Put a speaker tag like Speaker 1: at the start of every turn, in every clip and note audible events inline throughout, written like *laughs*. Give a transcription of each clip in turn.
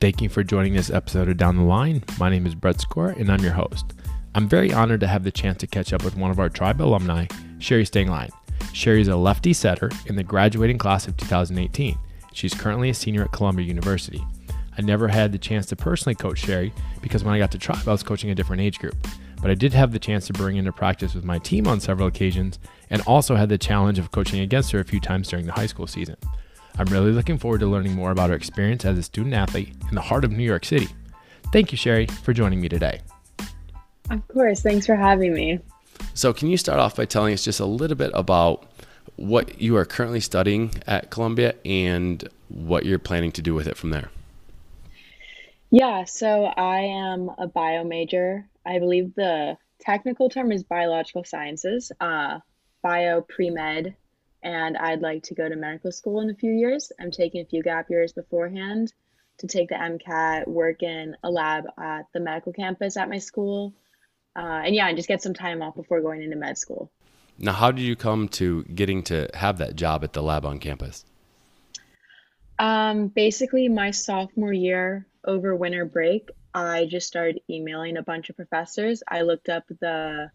Speaker 1: Thank you for joining this episode of Down the Line. My name is Brett Score, and I'm your host. I'm very honored to have the chance to catch up with one of our tribe alumni, Shari Stenglein. Shari is a lefty setter in the graduating class of 2018. She's currently a senior at Columbia University. I never had the chance to personally coach Shari because when I got to tribe, I was coaching a different age group. But I did have the chance to bring into practice with my team on several occasions and also had the challenge of coaching against her a few times during the high school season. I'm really looking forward to learning more about her experience as a student athlete in the heart of New York City. Thank you, Shari, for joining me today.
Speaker 2: Of course. Thanks for having me.
Speaker 1: So, can you start off by telling us just a little bit about what you are currently studying at Columbia and what you're planning to do with it from there?
Speaker 2: Yeah, so I am a bio major. I believe the technical term is biological sciences, uh, bio pre med, and I'd like to go to medical school in a few years. I'm taking a few gap years beforehand to take the MCAT, work in a lab at the medical campus at my school, uh, and yeah, and just get some time off before going into med school.
Speaker 1: Now, how did you come to getting to have that job at the lab on campus?
Speaker 2: Um, basically, my sophomore year over winter break, I just started emailing a bunch of professors. I looked up the,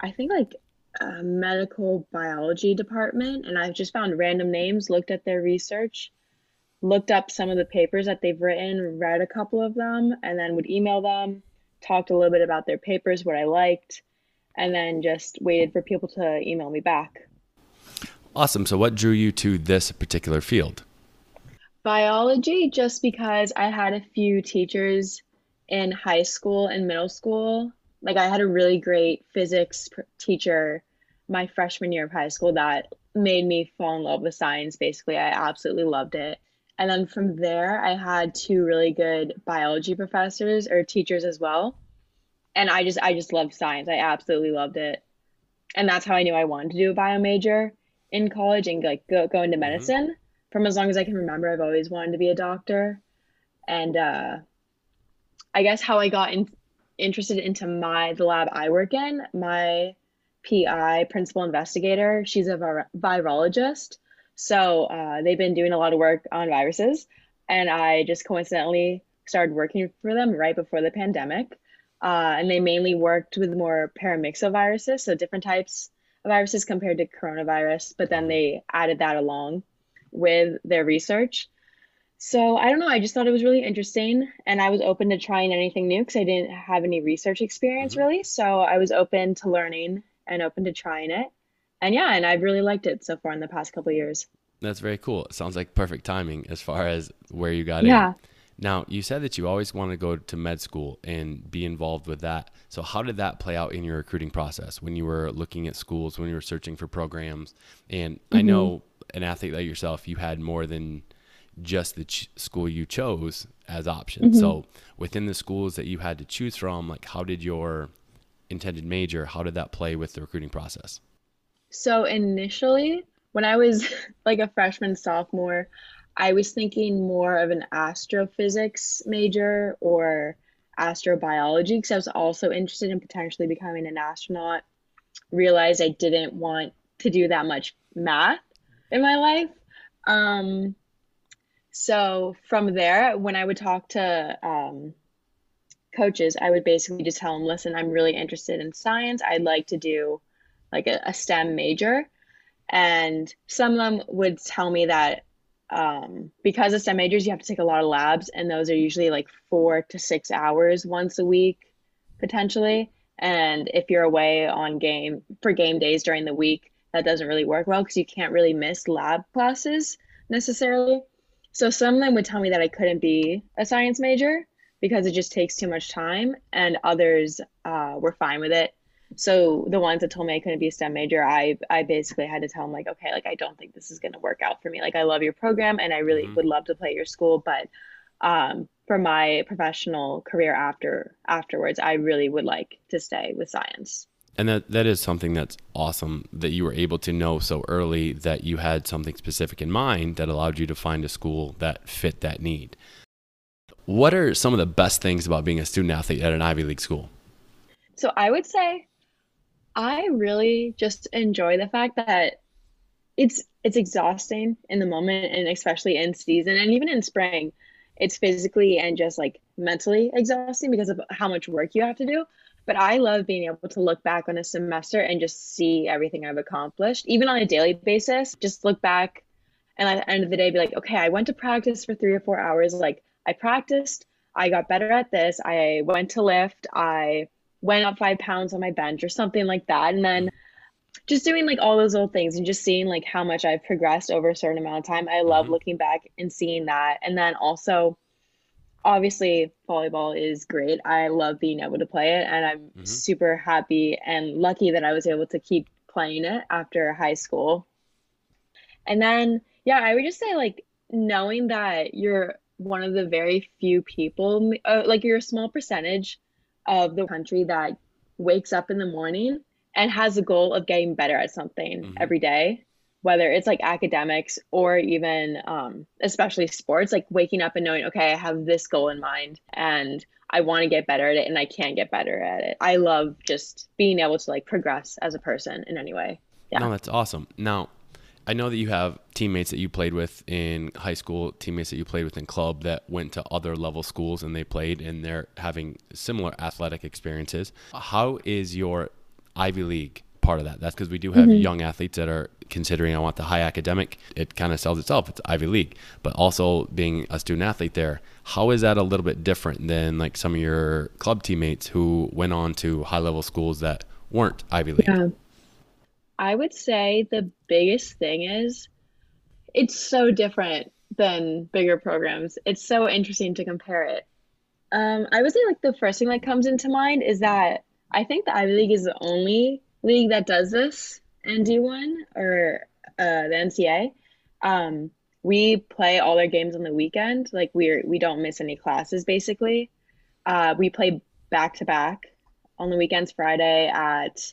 Speaker 2: I think like uh, medical biology department, and I've just found random names, looked at their research, looked up some of the papers that they've written, read a couple of them, and then would email them, talked a little bit about their papers, what I liked, and then just waited for people to email me back.
Speaker 1: Awesome. So, what drew you to this particular field?
Speaker 2: Biology, just because I had a few teachers in high school and middle school. Like, I had a really great physics teacher my freshman year of high school that made me fall in love with science. Basically, I absolutely loved it. And then from there, I had two really good biology professors or teachers as well. And I just I just loved science. I absolutely loved it. And that's how I knew I wanted to do a bio major in college and like go, go into mm-hmm. medicine. Mm-hmm. From as long as I can remember, I've always wanted to be a doctor. And uh, I guess how I got in, interested into my the lab I work in, my PI, principal investigator, she's a vir- virologist so uh, they've been doing a lot of work on viruses, and I just coincidentally started working for them right before the pandemic. Uh, and they mainly worked with more paramyxoviruses, so different types of viruses compared to coronavirus, but then they added that along with their research. So I don't know, I just thought it was really interesting, and I was open to trying anything new because I didn't have any research experience mm-hmm. really. So I was open to learning and open to trying it and yeah, and I've really liked it so far in the past couple years.
Speaker 1: That's very cool. It sounds like perfect timing as far as where you got yeah. in. Now, you said that you always wanted to go to med school and be involved with that. So, how did that play out in your recruiting process when you were looking at schools, when you were searching for programs? And mm-hmm. I know an athlete like yourself, you had more than just the ch- school you chose as options. Mm-hmm. So, within the schools that you had to choose from, like how did your intended major, how did that play with the recruiting process?
Speaker 2: So initially, when I was *laughs* like a freshman, sophomore, I was thinking more of an astrophysics major or astrobiology because I was also interested in potentially becoming an astronaut. Realized I didn't want to do that much math in my life. Um, so from there, when I would talk to um, coaches, I would basically just tell them, listen, I'm really interested in science. I'd like to do like a, a STEM major. And some of them would tell me that um, because of STEM majors, you have to take a lot of labs, and those are usually like four to six hours once a week, potentially. And if you're away on game for game days during the week, that doesn't really work well because you can't really miss lab classes necessarily. So some of them would tell me that I couldn't be a science major because it just takes too much time, and others uh, were fine with it so the ones that told me I couldn't be a STEM major, I I basically had to tell them like, okay, like I don't think this is going to work out for me. Like I love your program and I really mm-hmm. would love to play at your school, but um, for my professional career after afterwards, I really would like to stay with science.
Speaker 1: And that that is something that's awesome that you were able to know so early that you had something specific in mind that allowed you to find a school that fit that need. What are some of the best things about being a student athlete at an Ivy League school?
Speaker 2: So I would say I really just enjoy the fact that it's it's exhausting in the moment and especially in season and even in spring. it's physically and just like mentally exhausting because of how much work you have to do. But I love being able to look back on a semester and just see everything I've accomplished, even on a daily basis. Just look back and at the end of the day, be like, okay, I went to practice for three or four hours. Like, I practiced, I got better at this, I went to lift, I went up five pounds on my bench or something like that. And then just doing like all those little things and just seeing like how much I've progressed over a certain amount of time. I love mm-hmm. looking back and seeing that. And then also, obviously, volleyball is great. I love being able to play it. And I'm mm-hmm. super happy and lucky that I was able to keep playing it after high school. And then, yeah, I would just say like knowing that you're one of the very few people, uh, like you're a small percentage of the country that wakes up in the morning and has a goal of getting better at something mm-hmm. every day whether it's like academics or even um, especially sports like waking up and knowing okay i have this goal in mind and i want to get better at it and i can get better at it. I love just being able to like progress as a person in any way.
Speaker 3: Yeah. No that's awesome. Now I know that you have teammates that you played with in high school, teammates that you played with in club that went to other level schools and they played and they're having similar athletic experiences. How is your Ivy League part of that? That's because we do have mm-hmm. young athletes that are considering I want the high academic. It kind of sells itself. It's Ivy League, but also being a student athlete there. How is that a little bit different than like some of your club teammates who went on to high level schools that weren't Ivy League?
Speaker 2: Yeah. I would say the biggest thing is it's so different than bigger programs. It's so interesting to compare it. Um, I would say like the first thing that comes into mind is that I think the Ivy League is the only league that does this in D1 or uh, the NCAA. Um, we play all their games on the weekend. Like we're we don't miss any classes basically. Uh, we play back to back on the weekends Friday at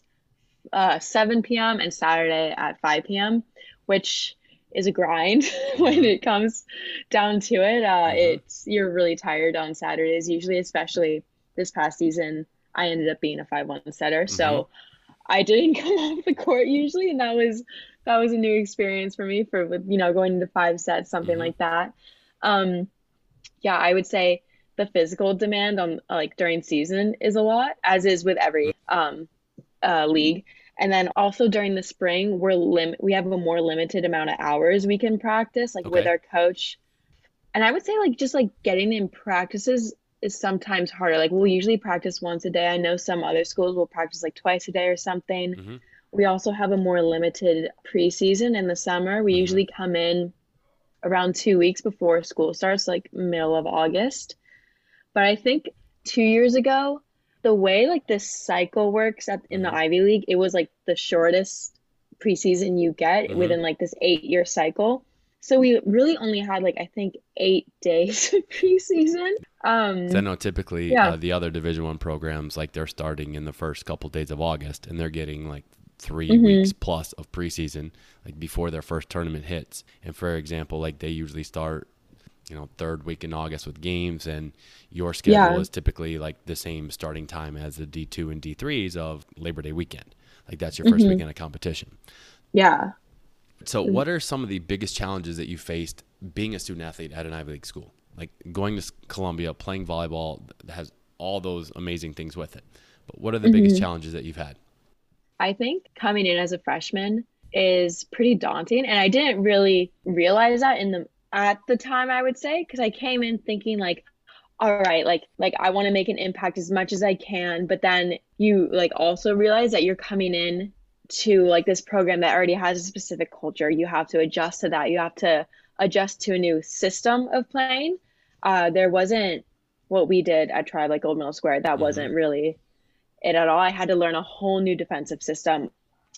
Speaker 2: uh, 7 p.m. and Saturday at 5 p.m., which is a grind *laughs* when it comes down to it. Uh, mm-hmm. It's you're really tired on Saturdays usually, especially this past season. I ended up being a 5-1 setter, mm-hmm. so I didn't *laughs* come off the court usually, and that was that was a new experience for me for you know going into five sets, something mm-hmm. like that. Um, yeah, I would say the physical demand on like during season is a lot, as is with every um, uh, league. And then also during the spring, we're lim- we have a more limited amount of hours we can practice, like okay. with our coach. And I would say like just like getting in practices is sometimes harder. Like we'll usually practice once a day. I know some other schools will practice like twice a day or something. Mm-hmm. We also have a more limited preseason in the summer. We mm-hmm. usually come in around two weeks before school starts, like middle of August. But I think two years ago, the way like this cycle works at, in the mm-hmm. Ivy League, it was like the shortest preseason you get mm-hmm. within like this eight year cycle. So we really only had like I think eight days *laughs* of preseason. Um,
Speaker 3: so I know typically yeah. uh, the other Division One programs like they're starting in the first couple days of August and they're getting like 3 mm-hmm. weeks plus of preseason like before their first tournament hits. And for example, like they usually start you know third week in August with games, and your schedule yeah. is typically like the same starting time as the D two and D threes of Labor Day weekend. Like that's your 1st mm-hmm. weekend of competition.
Speaker 2: Yeah.
Speaker 3: So, what are some of the biggest challenges that you faced being a student athlete at an Ivy League school? Like going to Columbia, playing volleyball has all those amazing things with it. But what are the mm-hmm. biggest challenges that you've had?
Speaker 2: I think coming in as a freshman is pretty daunting. And I didn't really realize that in the at the time i would say because i came in thinking like all right like like i want to make an impact as much as i can but then you like also realize that you're coming in to like this program that already has a specific culture you have to adjust to that you have to adjust to a new system of playing uh there wasn't what we did at tribe like gold medal squared that mm-hmm. wasn't really it at all i had to learn a whole new defensive system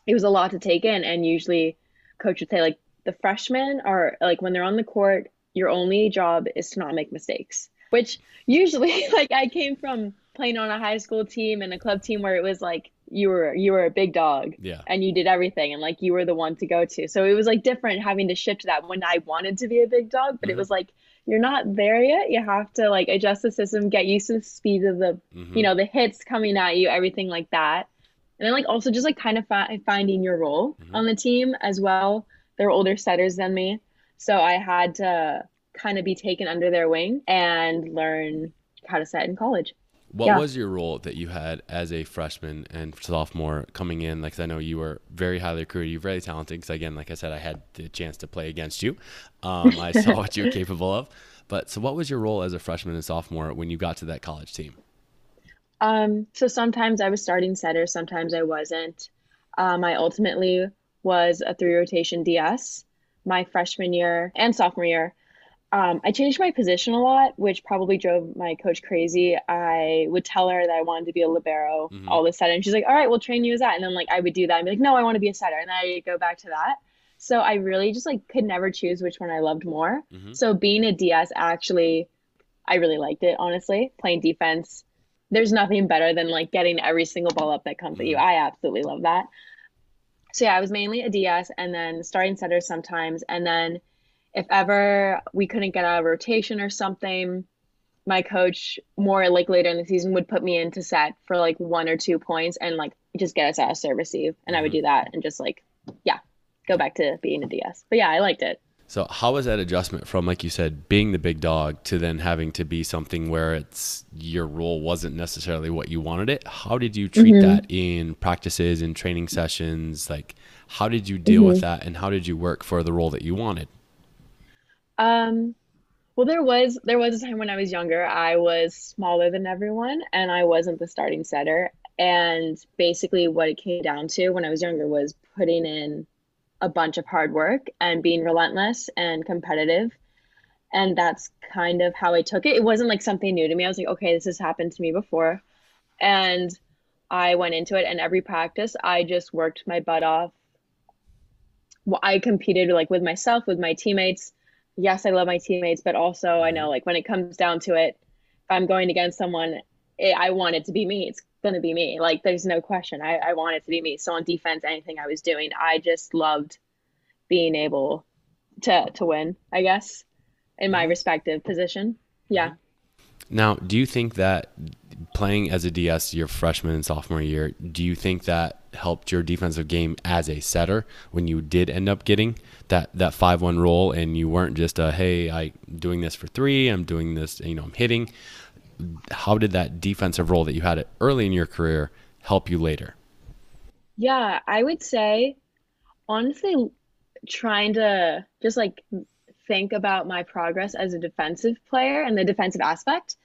Speaker 2: it was a lot to take in and usually coach would say like the freshmen are like when they're on the court, your only job is to not make mistakes. Which usually *laughs* like I came from playing on a high school team and a club team where it was like you were you were a big dog
Speaker 3: yeah
Speaker 2: and you did everything and like you were the one to go to so it was like different having to shift that when i wanted to be a big dog but mm-hmm. it was like you're not there yet you have to like adjust the system get used to the speed of the mm-hmm. you know the hits coming at you everything like that and then like also just like kind of fi- finding your role mm-hmm. on the team as well they were older setters than me. So I had to kind of be taken under their wing and learn how to set in college.
Speaker 3: What yeah. was your role that you had as a freshman and sophomore coming in? Like, I know you were very highly recruited, you're very talented. Because again, like I said, I had the chance to play against you. Um, I saw what you were *laughs* capable of. But so, what was your role as a freshman and sophomore when you got to that college team?
Speaker 2: Um, so sometimes I was starting setter, sometimes I wasn't. Um, I ultimately was a three rotation DS my freshman year and sophomore year. Um, I changed my position a lot, which probably drove my coach crazy. I would tell her that I wanted to be a libero mm-hmm. all of a sudden. She's like, all right, we'll train you as that. And then like I would do that and be like, no, I want to be a setter. And then I go back to that. So I really just like could never choose which one I loved more. Mm-hmm. So being a DS actually, I really liked it, honestly. Playing defense, there's nothing better than like getting every single ball up that comes mm-hmm. at you. Mm-hmm. I absolutely love that. So yeah, I was mainly a DS and then starting setter sometimes. And then if ever we couldn't get out of rotation or something, my coach more like later in the season would put me into set for like one or two points and like just get us out of serve receive. And I would mm-hmm. do that and just like, yeah, go back to being a DS. But yeah, I liked it.
Speaker 3: So how was that adjustment from, like you said, being the big dog to then having to be something where it's your role wasn't necessarily what you wanted it? How did you treat mm-hmm. that in practices and training sessions? Like, how did you deal mm-hmm. with that, and how did you work for the role that you wanted?
Speaker 2: Um, well, there was there was a time when I was younger. I was smaller than everyone, and I wasn't the starting setter. And basically, what it came down to when I was younger was putting in a bunch of hard work and being relentless and competitive. And that's kind of how I took it. It wasn't like something new to me. I was like, okay, this has happened to me before. And I went into it, and every practice, I just worked my butt off. I competed like with myself, with my teammates. Yes, I love my teammates, but also I know like when it comes down to it, if I'm going against someone, it, I want it to be me. It's going to be me. Like, there's no question. I, I want it to be me. So on defense, anything I was doing, I just loved being able to to win. I guess in my respective position. Yeah.
Speaker 3: Now, do you think that playing as a DS your freshman and sophomore year, do you think that helped your defensive game as a setter when you did end up getting that that five one role and you weren't just a hey I doing this for three I'm doing this you know I'm hitting how did that defensive role that you had early in your career help you later?
Speaker 2: Yeah, I would say honestly trying to just like think about my progress as a defensive player and the defensive aspect.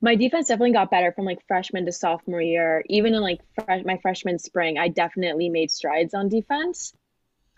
Speaker 2: My defense definitely got better from like freshman to sophomore year. Even in like my freshman spring, I definitely made strides on defense.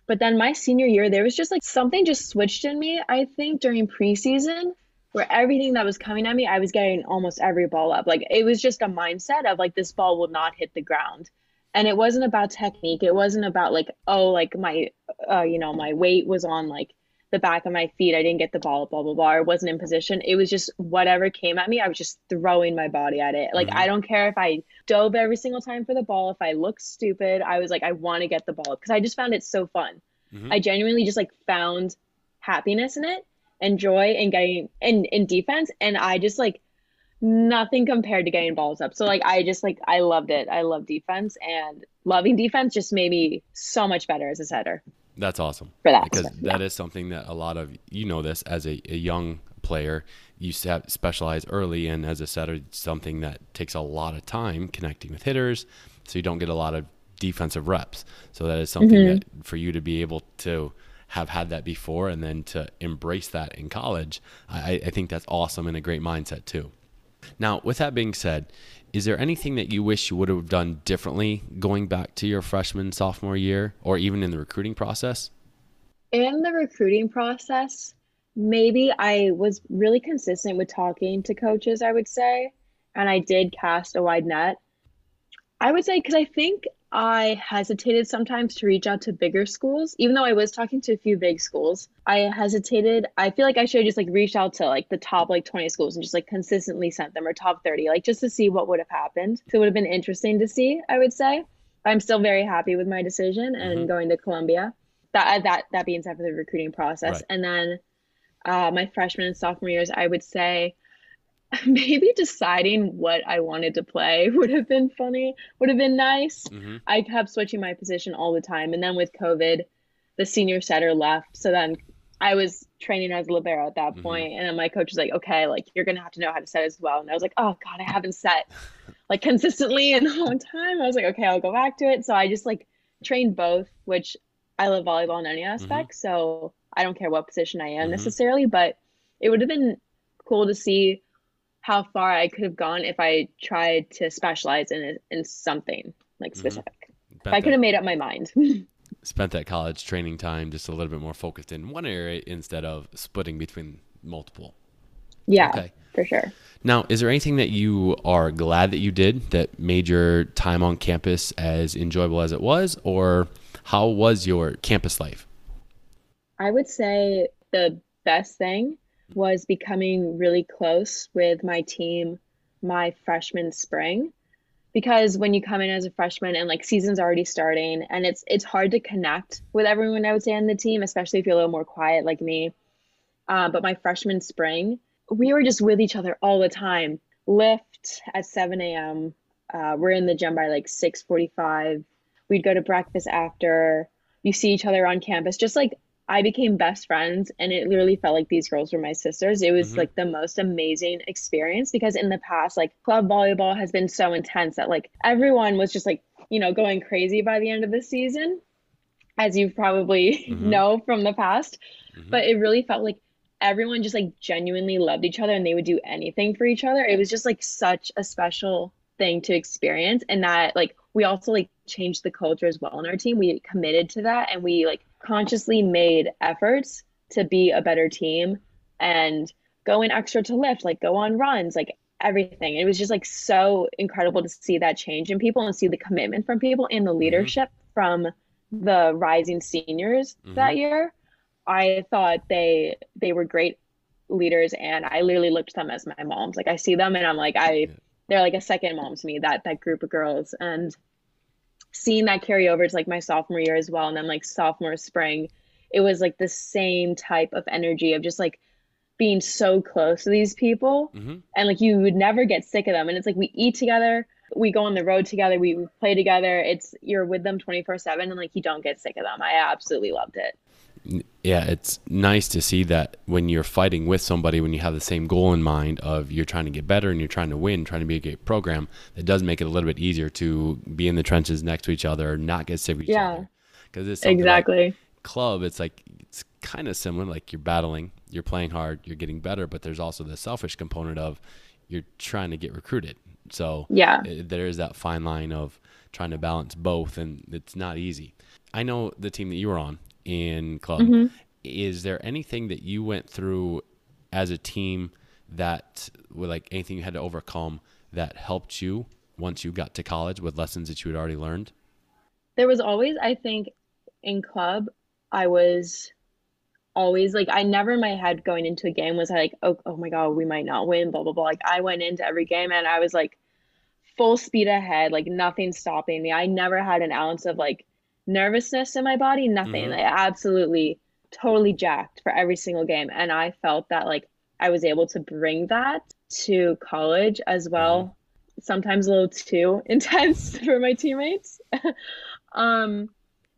Speaker 2: But then my senior year, there was just like something just switched in me, I think, during preseason where everything that was coming at me, I was getting almost every ball up. Like it was just a mindset of like this ball will not hit the ground. And it wasn't about technique. It wasn't about like, oh, like my uh, you know, my weight was on like the back of my feet. I didn't get the ball, blah, blah, blah. Or wasn't in position. It was just whatever came at me, I was just throwing my body at it. Like, mm-hmm. I don't care if I dove every single time for the ball, if I looked stupid. I was like, I want to get the ball because I just found it so fun. Mm-hmm. I genuinely just like found happiness in it and joy in getting in in defense and i just like nothing compared to getting balls up so like i just like i loved it i love defense and loving defense just made me so much better as a setter
Speaker 3: that's awesome
Speaker 2: for that
Speaker 3: because yeah. that is something that a lot of you know this as a, a young player you specialize early and as a setter something that takes a lot of time connecting with hitters so you don't get a lot of defensive reps so that is something mm-hmm. that for you to be able to have had that before and then to embrace that in college, I, I think that's awesome and a great mindset too. Now, with that being said, is there anything that you wish you would have done differently going back to your freshman, sophomore year, or even in the recruiting process?
Speaker 2: In the recruiting process, maybe I was really consistent with talking to coaches, I would say, and I did cast a wide net. I would say because I think I hesitated sometimes to reach out to bigger schools, even though I was talking to a few big schools. I hesitated. I feel like I should have just like reached out to like the top like 20 schools and just like consistently sent them or top 30, like just to see what would have happened. So it would have been interesting to see, I would say. I'm still very happy with my decision and mm-hmm. going to Columbia. That that that being said for the recruiting process. Right. And then uh, my freshman and sophomore years, I would say *laughs* maybe deciding what I wanted to play *laughs* would have been funny, would have been nice. Mm-hmm. I kept switching my position all the time. And then with COVID, the senior setter left. So then I was training as a libero at that point, and then my coach was like, "Okay, like you're gonna have to know how to set as well." And I was like, "Oh God, I haven't set *laughs* like consistently in a long time." I was like, "Okay, I'll go back to it." So I just like trained both, which I love volleyball in any aspect. So I don't care what position I am
Speaker 3: Mhm.
Speaker 2: necessarily, but it would have been cool to see how far I could have gone if I tried to specialize in in something like
Speaker 3: Mhm.
Speaker 2: specific. If I could have made up my mind. *laughs*
Speaker 3: spent that college training time just a little bit more focused in one area instead of splitting between multiple.
Speaker 2: yeah,
Speaker 3: Okay.
Speaker 2: for sure.
Speaker 3: Now, is there anything that you are glad that you did that made your time on campus as enjoyable as it was, or how was your campus life?
Speaker 2: I would say the best thing was becoming really close with my team my freshman spring because when you come in as a freshman and like season's already starting and it's it's hard to connect with everyone I would say on the team, especially if you're a little more quiet like me. Uh, but my freshman spring, we were just with each other all the time. Lift at 7 a.m. Uh, we're in the gym by like 6:45. We'd go to breakfast after. You see each other on campus. Just like I became best friends, and it literally felt like these girls were my sisters. It was
Speaker 3: Mhm.
Speaker 2: like the most amazing experience because in the past, like club volleyball has been so intense that like everyone was just like you know going crazy by the end of the season, as you probably
Speaker 3: Mhm. *laughs*
Speaker 2: know from the past.
Speaker 3: Mhm.
Speaker 2: But it really felt like everyone just like genuinely loved each other and they would do anything for each other. It was just like such a special thing to experience and that like we also like changed the culture as well in our team. We committed to that and we like consciously made efforts to be a better team and go in extra to lift, like go on runs, like everything. It was just like so incredible to see that change in people and see the commitment from people and the mm-hmm. leadership from the rising seniors mm-hmm. that year. I thought they they were great leaders and I literally looked at them as my moms. Like I see them and I'm like I
Speaker 3: Yeah.
Speaker 2: they're like a second mom to me, that that group of girls. And seeing that carry over to like my sophomore year as well and then like sophomore spring, it was like the same type of energy of just like being so close to these people.
Speaker 3: Mhm.
Speaker 2: and like you would never get sick of them. And it's like we eat together we go on the road together we we play together. It's you're with them 24 7 and like you don't get sick of them. I absolutely loved it
Speaker 3: Yeah, it's nice to see that when you're fighting with somebody, when you have the same goal in mind of you're trying to get better and you're trying to win, trying to be a great program, it does make it a little bit easier to be in the trenches next to each other, not get sick of each
Speaker 2: Yeah.
Speaker 3: other. Because it's something like
Speaker 2: exactly
Speaker 3: club, it's like it's kind of similar. Like you're battling, you're playing hard, you're getting better, but there's also the selfish component of you're trying to get recruited. So
Speaker 2: yeah
Speaker 3: it- there is that fine line of trying to balance both, and it's not easy. I know the team that you were on in club.
Speaker 2: Mhm.
Speaker 3: Is there anything that you went through as a team that, like anything you had to overcome that helped you once you got to college with lessons that you had already learned?
Speaker 2: there was always i think in club i was always like i never in my head going into a game was like oh, oh my god we might not win blah blah blah like i went into every game and i was like full speed ahead like nothing stopping me i never had an ounce of like nervousness in my body nothing.
Speaker 3: Mhm.
Speaker 2: like absolutely totally jacked for every single game. And i felt that like i was able to bring that to college as well. Sometimes a little too *laughs* intense for my teammates. *laughs* Um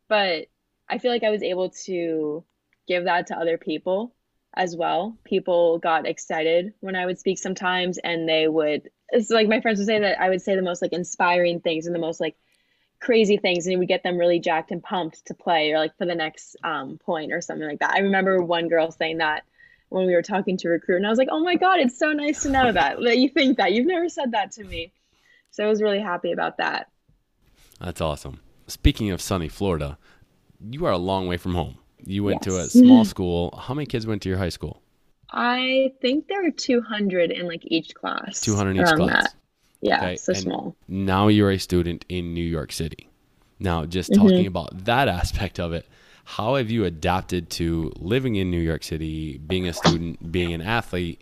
Speaker 2: but i feel like i was able to give that to other people as well. People got excited when i would speak sometimes and they would it's like my friends would say that i would say the most like inspiring things and the most like crazy things and it would get them really jacked and pumped to play or like for the next um, point or something like that i remember one girl saying that when we were talking to recruit and i was like oh my god it's so nice to know that that you think that you've never said that to me so i was really happy about that
Speaker 3: That's awesome. Speaking of sunny Florida, you are a long way from home. You went to a small *laughs* school. How many kids went to your high school?
Speaker 2: i think there were 200 in like each class
Speaker 3: 200 in each class.
Speaker 2: that. Yeah
Speaker 3: Okay,
Speaker 2: so
Speaker 3: and-
Speaker 2: small
Speaker 3: Now you're a student in New York City. Now, just
Speaker 2: Mm-hmm.
Speaker 3: talking about that *laughs* aspect of it, how have you adapted to living in New York City, being a student, being an athlete,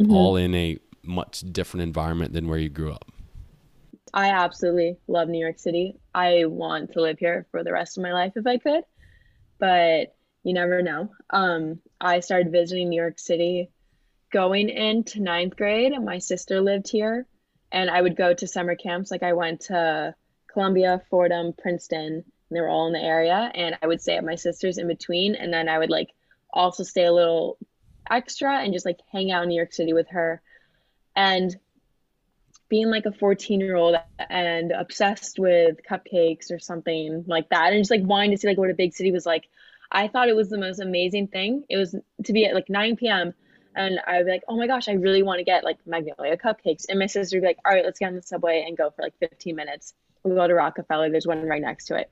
Speaker 2: Mm-hmm.
Speaker 3: all in a much different environment than where you grew up?
Speaker 2: I absolutely love New York City. I want to live here for the rest of my life if I could, but you never know. Um, I started visiting New York City going into ninth grade, and my sister lived here, and I would go to summer camps. Like I went to Columbia, Fordham, Princeton, and they were all in the area, and I would stay at my sister's in between, and then I would like also stay a little extra and just like hang out in New York City with her. And being like a 14 year old and obsessed with cupcakes or something like that, and just like wanting to see like what a big city was like, I thought it was the most amazing thing. It was to be at like 9 p.m. and I would be like, oh my gosh, I really want to get like Magnolia cupcakes. And my sister would be like, all right, let's get on the subway and go for like 15 minutes. We'll go to Rockefeller. There's one right next to it.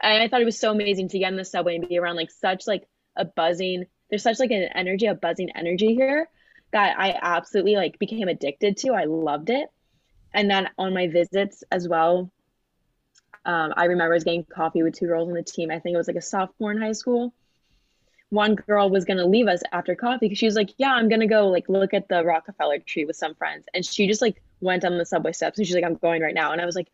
Speaker 2: And I thought it was so amazing to get on the subway and be around like such like a buzzing there's such like an energy, a buzzing energy here that I absolutely like became addicted to. I loved it. And then on my visits as well, um, I remember I was getting coffee with two girls on the team. I think it was like a sophomore in high school. One girl was gonna leave us after coffee because she was like, "Yeah, I'm gonna go like look at the Rockefeller tree with some friends," and she just like went on the subway steps and she's like, "I'm going right now," and I was like,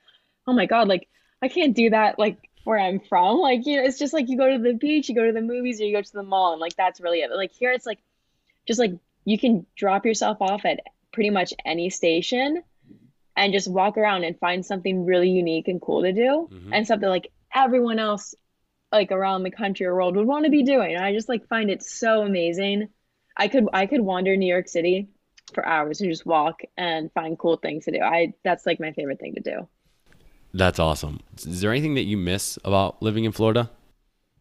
Speaker 2: "Oh my god, like I can't do that like where I'm from. *laughs* Like, you know, it's just like you go to the beach, you go to the movies, or you go to the mall, and like that's really it. But like here, it's like just like you can drop yourself off at pretty much any station and just walk around and find something really unique and cool to do mm-hmm. and something like everyone else like around the country or world would want to be doing. I just like find it so amazing. I could I could wander New York City for hours and just walk and find cool things to do. I that's like my favorite thing to do.
Speaker 1: That's awesome. Is there anything that you miss about living in Florida?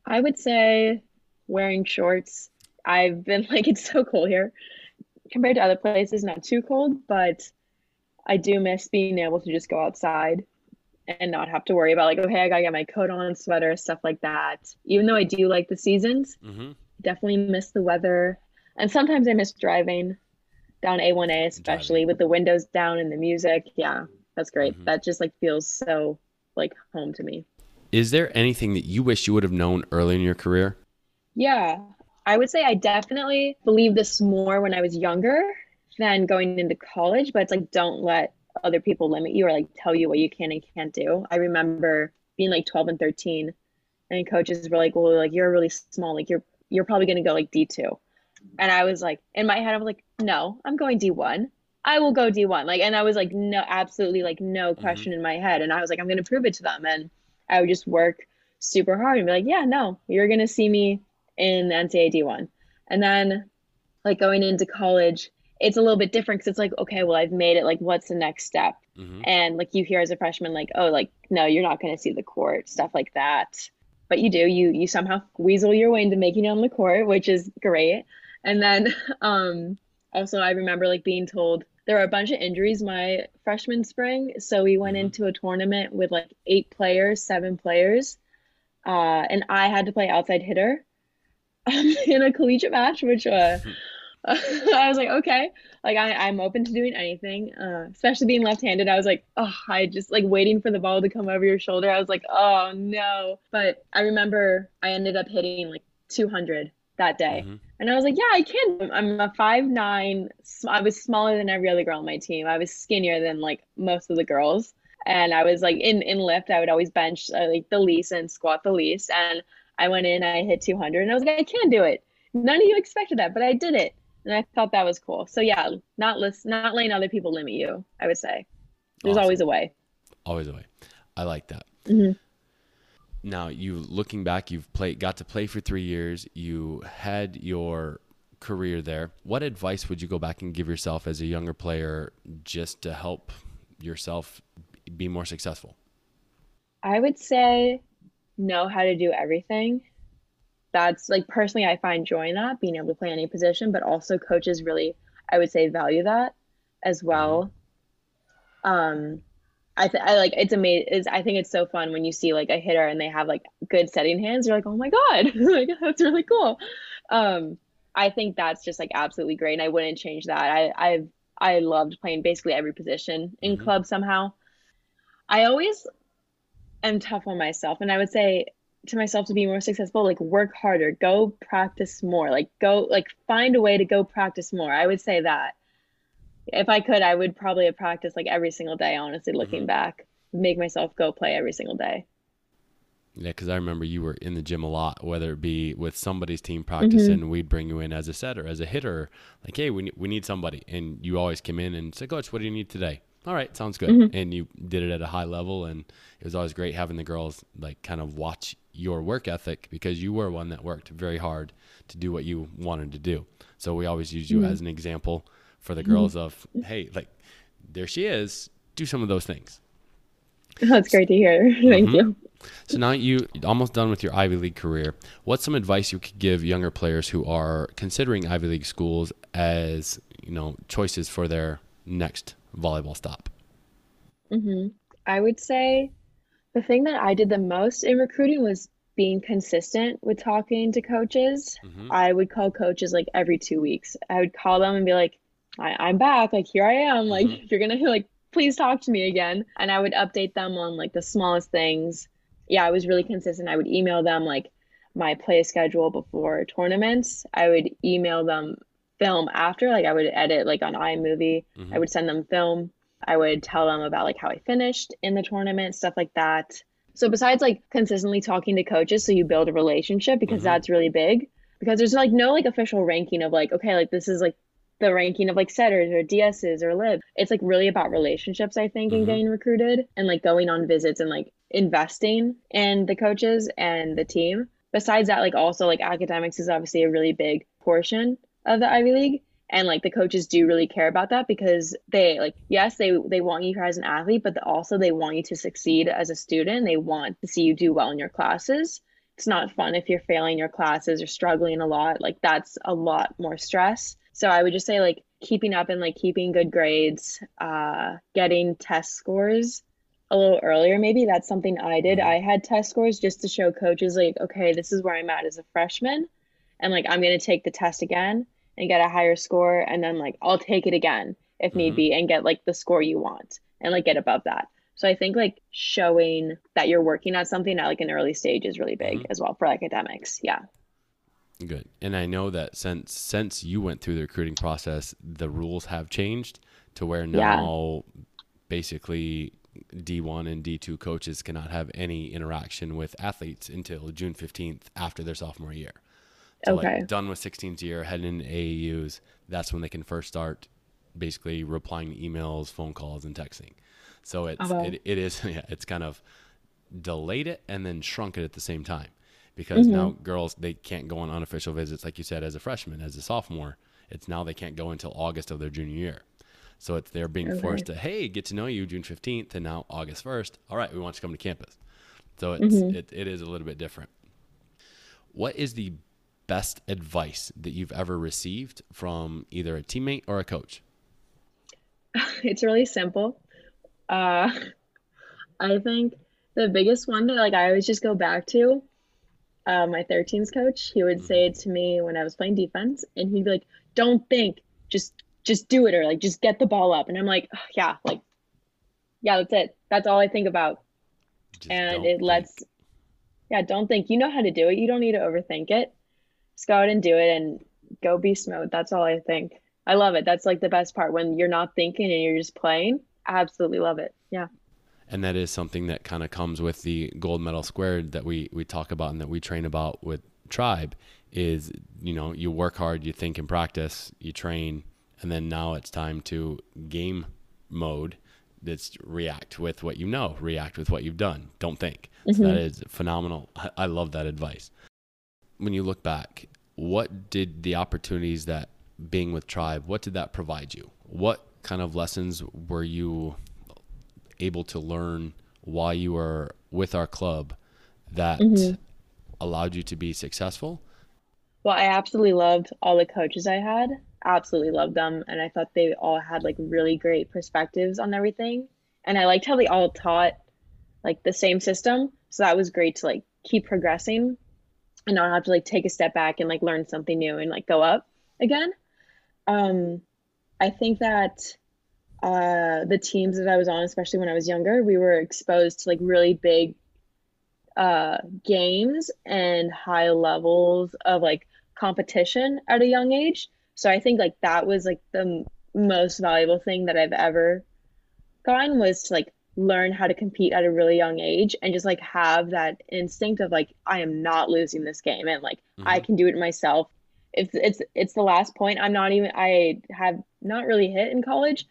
Speaker 2: I would say wearing shorts. I've been *laughs* like, it's so cold here compared to other places, not too cold, but I do miss being able to just go outside and not have to worry about like, okay, I gotta get my coat on, sweater, stuff like that. Even though I do like the seasons, mm-hmm. definitely miss the weather. And sometimes I miss driving down A1A, especially driving. with the windows down and the music. Yeah. That's great. Mm-hmm. That just like feels so like home to me.
Speaker 1: Is there anything that you wish you would have known early in your career?
Speaker 2: Yeah, I would say I definitely believe this more when I was younger than going into college, but it's like don't let other people limit you or like tell you what you can and can't do. I remember being like 12 and 13 and coaches were like, "Well, like you're really small, like you're you're probably going to go like D2." And I was like in my head I was like, "No, I'm going D1." I will go D1. Like, and I was like, no, absolutely, like, no mm-hmm. question mm-hmm. in my head. And I was like, I'm going to prove it to them. And I would just work super hard and be like, yeah, no, you're going to see me in the NCAA D1. And then, like, going into college, it's a little bit different because it's like, okay, well, I've made it. Like, what's the next step? Mm-hmm. And like, you hear as a freshman, like, oh, like, no, you're not going to see the court, stuff like that. But you do, you you somehow weasel your way into making it on the court, which is great. And then, *laughs* um, also, I remember like being told there were a bunch of injuries my freshman spring. So we went mm-hmm. into a tournament with like eight players, seven players. Uh, and I had to play outside hitter *laughs* in a collegiate match, which uh, *laughs* *laughs* I was like, okay, like I, I'm open to doing anything, uh, especially being left-handed. I was like, oh, I just like waiting for the ball to come over your shoulder. I was like, oh no. But I remember I ended up hitting like 200 that day. Mm-hmm. And I was like, yeah, I can. I'm a five nine. I was smaller than every other girl on my team. I was skinnier than like most of the girls. And I was like in in lift, I would always bench uh, like the least and squat the least. And I went in, I hit 200, and I was like, I can do it. None of you expected that, but I did it, and I thought that was cool. So yeah, not list, not letting other people limit you. I would say there's awesome. always a way.
Speaker 1: Always a way. I like that. Mm-hmm now you looking back you've played got to play for three years you had your career there what advice would you go back and give yourself as a younger player just to help yourself be more successful
Speaker 2: i would say know how to do everything that's like personally i find joy in that being able to play any position but also coaches really i would say value that as well mm-hmm. um I, th- I like it's amazing. I think it's so fun when you see like a hitter and they have like good setting hands. You're like, oh my god, *laughs* like that's really cool. Um, I think that's just like absolutely great, and I wouldn't change that. I I've I loved playing basically every position in mm-hmm. club somehow. I always am tough on myself, and I would say to myself to be more successful, like work harder, go practice more, like go like find a way to go practice more. I would say that if I could, I would probably have practiced like every single day. Honestly, looking mm-hmm. back, make myself go play every single day.
Speaker 1: Yeah, because I remember you were in the gym a lot, whether it be with somebody's team practicing, mm-hmm. we'd bring you in as a setter, as a hitter. Like, hey, we we need somebody, and you always come in and say, Coach, what do you need today?
Speaker 3: All right, sounds good.
Speaker 2: Mhm.
Speaker 3: And you did it at a high level, and it was always great having the girls like kind of watch your work ethic because you were one that worked very hard to do what you wanted to do. So we always use you
Speaker 2: Mhm.
Speaker 3: as an example for the girls of, hey, like there she is. Do some of those things. *laughs*
Speaker 2: That's great to hear. *laughs* Thank
Speaker 3: Mhm.
Speaker 2: you.
Speaker 3: So now you almost done with your Ivy League career. What's some advice you could give younger players who are considering Ivy League schools as you know choices for their next volleyball stop?
Speaker 2: hmm I would say the thing that I did the most in recruiting was being consistent with talking to coaches.
Speaker 3: Mhm.
Speaker 2: I would call coaches like every two weeks. I would call them and be like, I, I'm back. Like, here I am. Like,
Speaker 3: Mhm.
Speaker 2: you're gonna *laughs* like, please talk to me again. And I would update them on like the smallest things. Yeah, I was really consistent. I would email them like my play schedule before tournaments. I would email them film after. Like, I would edit like on iMovie.
Speaker 3: Mhm.
Speaker 2: I would send them film. I would tell them about like how I finished in the tournament, stuff like that. So besides like consistently talking to coaches so you build a relationship because
Speaker 3: Mhm.
Speaker 2: that's really big because there's like no like official ranking of like okay like this is like the ranking of like setters or DSs or lib. It's like really about relationships I think
Speaker 3: Mhm.
Speaker 2: in getting recruited and like going on visits and like investing in the coaches and the team. Besides that like also like academics is obviously a really big portion of the Ivy League and like the coaches do really care about that because they like yes they they want you as an athlete but also they want you to succeed as a student. They want to see you do well in your classes. It's not fun if you're failing your classes or struggling a lot. Like that's a lot more stress. So i would just say like keeping up and like keeping good grades uh getting test scores a little earlier maybe that's something i did.
Speaker 3: Mhm.
Speaker 2: i had test scores just to show coaches like okay this is where i'm at as a freshman and like i'm going to take the test again and get a higher score and then like I'll take it again if need
Speaker 3: Mhm.
Speaker 2: be and get like the score you want and like get above that. So I think like showing that you're working at something at like an early stage is really big
Speaker 3: Mhm.
Speaker 2: as well for academics. Yeah.
Speaker 3: Good. And I know that since since you went through the recruiting process, the rules have changed to where
Speaker 2: Yeah.
Speaker 3: now basically D1 and D2 coaches cannot have any interaction with athletes until June 15th after their sophomore year. So
Speaker 2: Okay.
Speaker 3: like done with 16th year, heading into AAUs, that's when they can first start basically replying to emails, phone calls, and texting. So it's
Speaker 2: wow.
Speaker 3: it, it is *laughs* yeah, it's kind of delayed it and then shrunk it at the same time because now girls they can't go on unofficial visits like you said as a freshman as a sophomore it's now they can't go until august of their junior year so it's they're being
Speaker 2: Okay.
Speaker 3: forced to hey get to know you june 15th and now august 1st all right we want you to come to campus so it's
Speaker 2: Mhm.
Speaker 3: it, it is a little bit different what is the best advice that you've ever received from either a teammate or a coach *laughs*
Speaker 2: it's really simple. Uh *laughs* I think the biggest one that like I always just go back to uh, my 13s coach, he would say it to me when I was playing defense, and he'd be like, "Don't think, just just do it, or like just get the ball up." And I'm like, "Ugh, "Yeah, like, yeah, that's it. That's all I think about."
Speaker 3: Just
Speaker 2: and it
Speaker 3: think.
Speaker 2: lets, yeah, don't think. You know how to do it. You don't need to overthink it. Just go out and do it, and go beast mode. That's all I think. I love it. That's like the best part when you're not thinking and you're just playing. I absolutely love it. Yeah.
Speaker 3: and that is something that kind of comes with the gold medal squared that we we talk about and that we train about with tribe is you know you work hard you think and practice you train and then now it's time to game mode that's react with what you know react with what you've done don't think so mm-hmm. that is phenomenal I, I love that advice when you look back what did the opportunities that being with tribe what did that provide you what kind of lessons were you able to learn while you were with our club that
Speaker 2: Mhm.
Speaker 3: allowed you to be successful
Speaker 2: Well, I absolutely loved all the coaches I had. Absolutely loved them. And I thought they all had like really great perspectives on everything. And I liked how they all taught like the same system. So that was great to like keep progressing and not have to like take a step back and like learn something new and like go up again. Um, I think that uh, the teams that I was on, especially when I was younger, we were exposed to like really big uh, games and high levels of like competition at a young age. So I think like that was like the m- most valuable thing that I've ever gotten was to like learn how to compete at a really young age and just like have that instinct of like I am not losing this game and like I
Speaker 3: Mhm.
Speaker 2: can do it myself. It's it's it's the last point. I'm not even I have not really hit in college.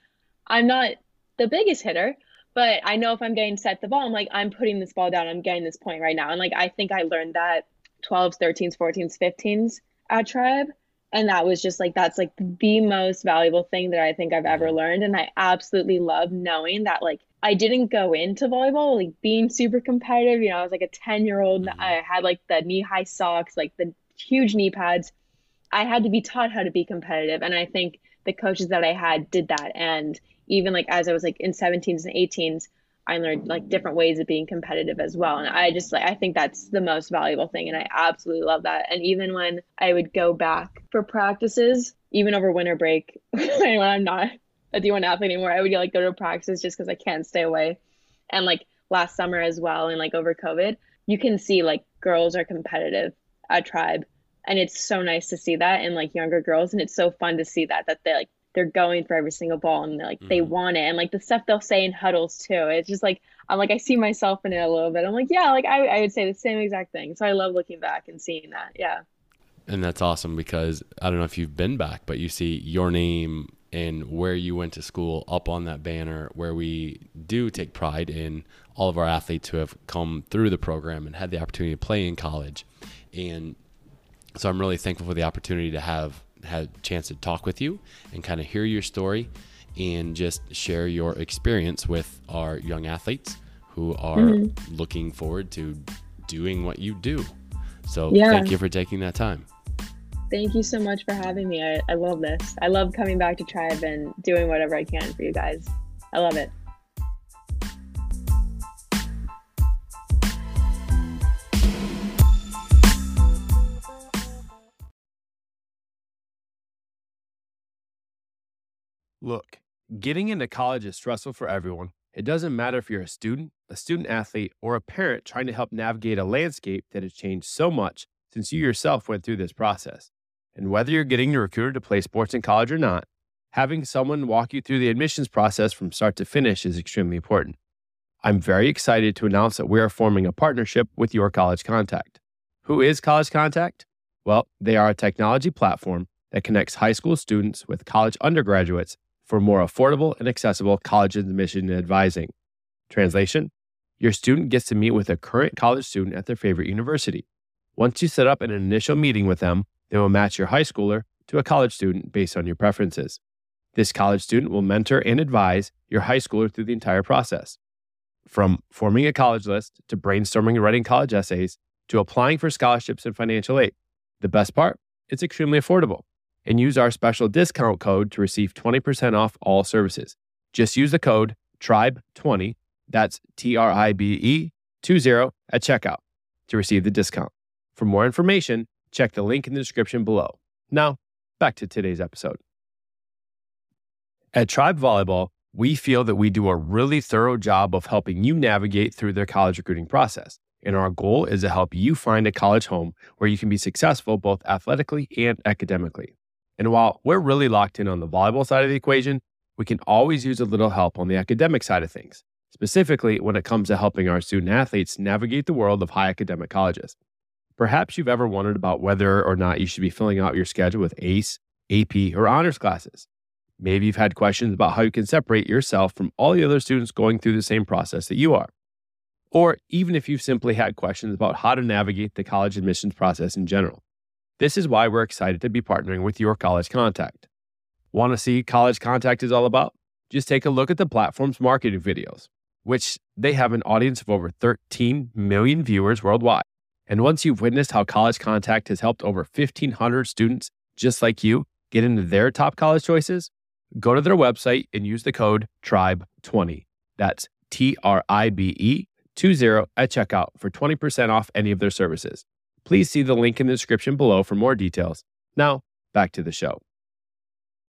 Speaker 2: I'm not the biggest hitter, but I know if I'm getting set the ball, I'm like, I'm putting this ball down, I'm getting this point right now. And like, I think I learned that 12s, 13s, 14s, 15s at Tribe. And that was just like, that's like the most valuable thing that I think I've ever learned. And I absolutely love knowing that like I didn't go into volleyball like being super competitive. You know, I was like a 10 year old. Mm-hmm. I had like the knee high socks, like the huge knee pads. I had to be taught how to be competitive. And I think the coaches that I had did that. And even like as I was like in 17s and 18s, I learned like different ways of being competitive as well. And I just like I think that's the most valuable thing and I absolutely love that. And even when I would go back for practices, even over winter break, *laughs* when I'm not a D1 athlete anymore, I would like go to practices just because I can't stay away. And like last summer as well and like over COVID, you can see like girls are competitive at Tribe. And it's so nice to see that in like younger girls. And it's so fun to see that that they like they're going for every single ball and like mm-hmm. they want it. And like the stuff they'll say in huddles too. It's just like i'm like i see myself in it a little bit. I'm like yeah like i, I would say the same exact thing. So i love looking back and seeing that. Yeah.
Speaker 3: And that's awesome because i don't know if you've been back but you see your name and where you went to school up on that banner where we do take pride in all of our athletes who have come through the program and had the opportunity to play in college. And so i'm really thankful for the opportunity to have had a chance to talk with you and kind of hear your story and just share your experience with our young athletes who are mm-hmm. looking forward to doing what you do. So yeah. thank you for taking that time.
Speaker 2: Thank you so much for having me. I, I love this. I love coming back to Tribe and doing whatever I can for you guys. I love it.
Speaker 1: Look, getting into college is stressful for everyone. It doesn't matter if you're a student, a student athlete, or a parent trying to help navigate a landscape that has changed so much since you yourself went through this process. And whether you're getting recruited to play sports in college or not, having someone walk you through the admissions process from start to finish is extremely important. I'm very excited to announce that we are forming a partnership with Your College Contact. Who is College Contact? Well, they are a technology platform that connects high school students with college undergraduates for more affordable and accessible college admission and advising. Translation Your student gets to meet with a current college student at their favorite university. Once you set up an initial meeting with them, they will match your high schooler to a college student based on your preferences. This college student will mentor and advise your high schooler through the entire process. From forming a college list to brainstorming and writing college essays to applying for scholarships and financial aid. The best part, it's extremely affordable and use our special discount code to receive 20% off all services. Just use the code TRIBE20, that's T R I B E 20 at checkout to receive the discount. For more information, check the link in the description below. Now, back to today's episode. At Tribe Volleyball, we feel that we do a really thorough job of helping you navigate through their college recruiting process. And our goal is to help you find a college home where you can be successful both athletically and academically. And while we're really locked in on the volleyball side of the equation, we can always use a little help on the academic side of things, specifically when it comes to helping our student athletes navigate the world of high academic colleges. Perhaps you've ever wondered about whether or not you should be filling out your schedule with AICE, AP, or honors classes. Maybe you've had questions about how you can separate yourself from all the other students going through the same process that you are. Or even if you've simply had questions about how to navigate the college admissions process in general. This is why we're excited to be partnering with your College Contact. Want to see College Contact is all about? Just take a look at the platform's marketing videos, which they have an audience of over 13 million viewers worldwide. And once you've witnessed how College Contact has helped over 1,500 students just like you get into their top college choices, go to their website and use the code TRIBE20. That's T R I B E 20 at checkout for 20% off any of their services. Please see the link in the description below for more details. Now, back to the show.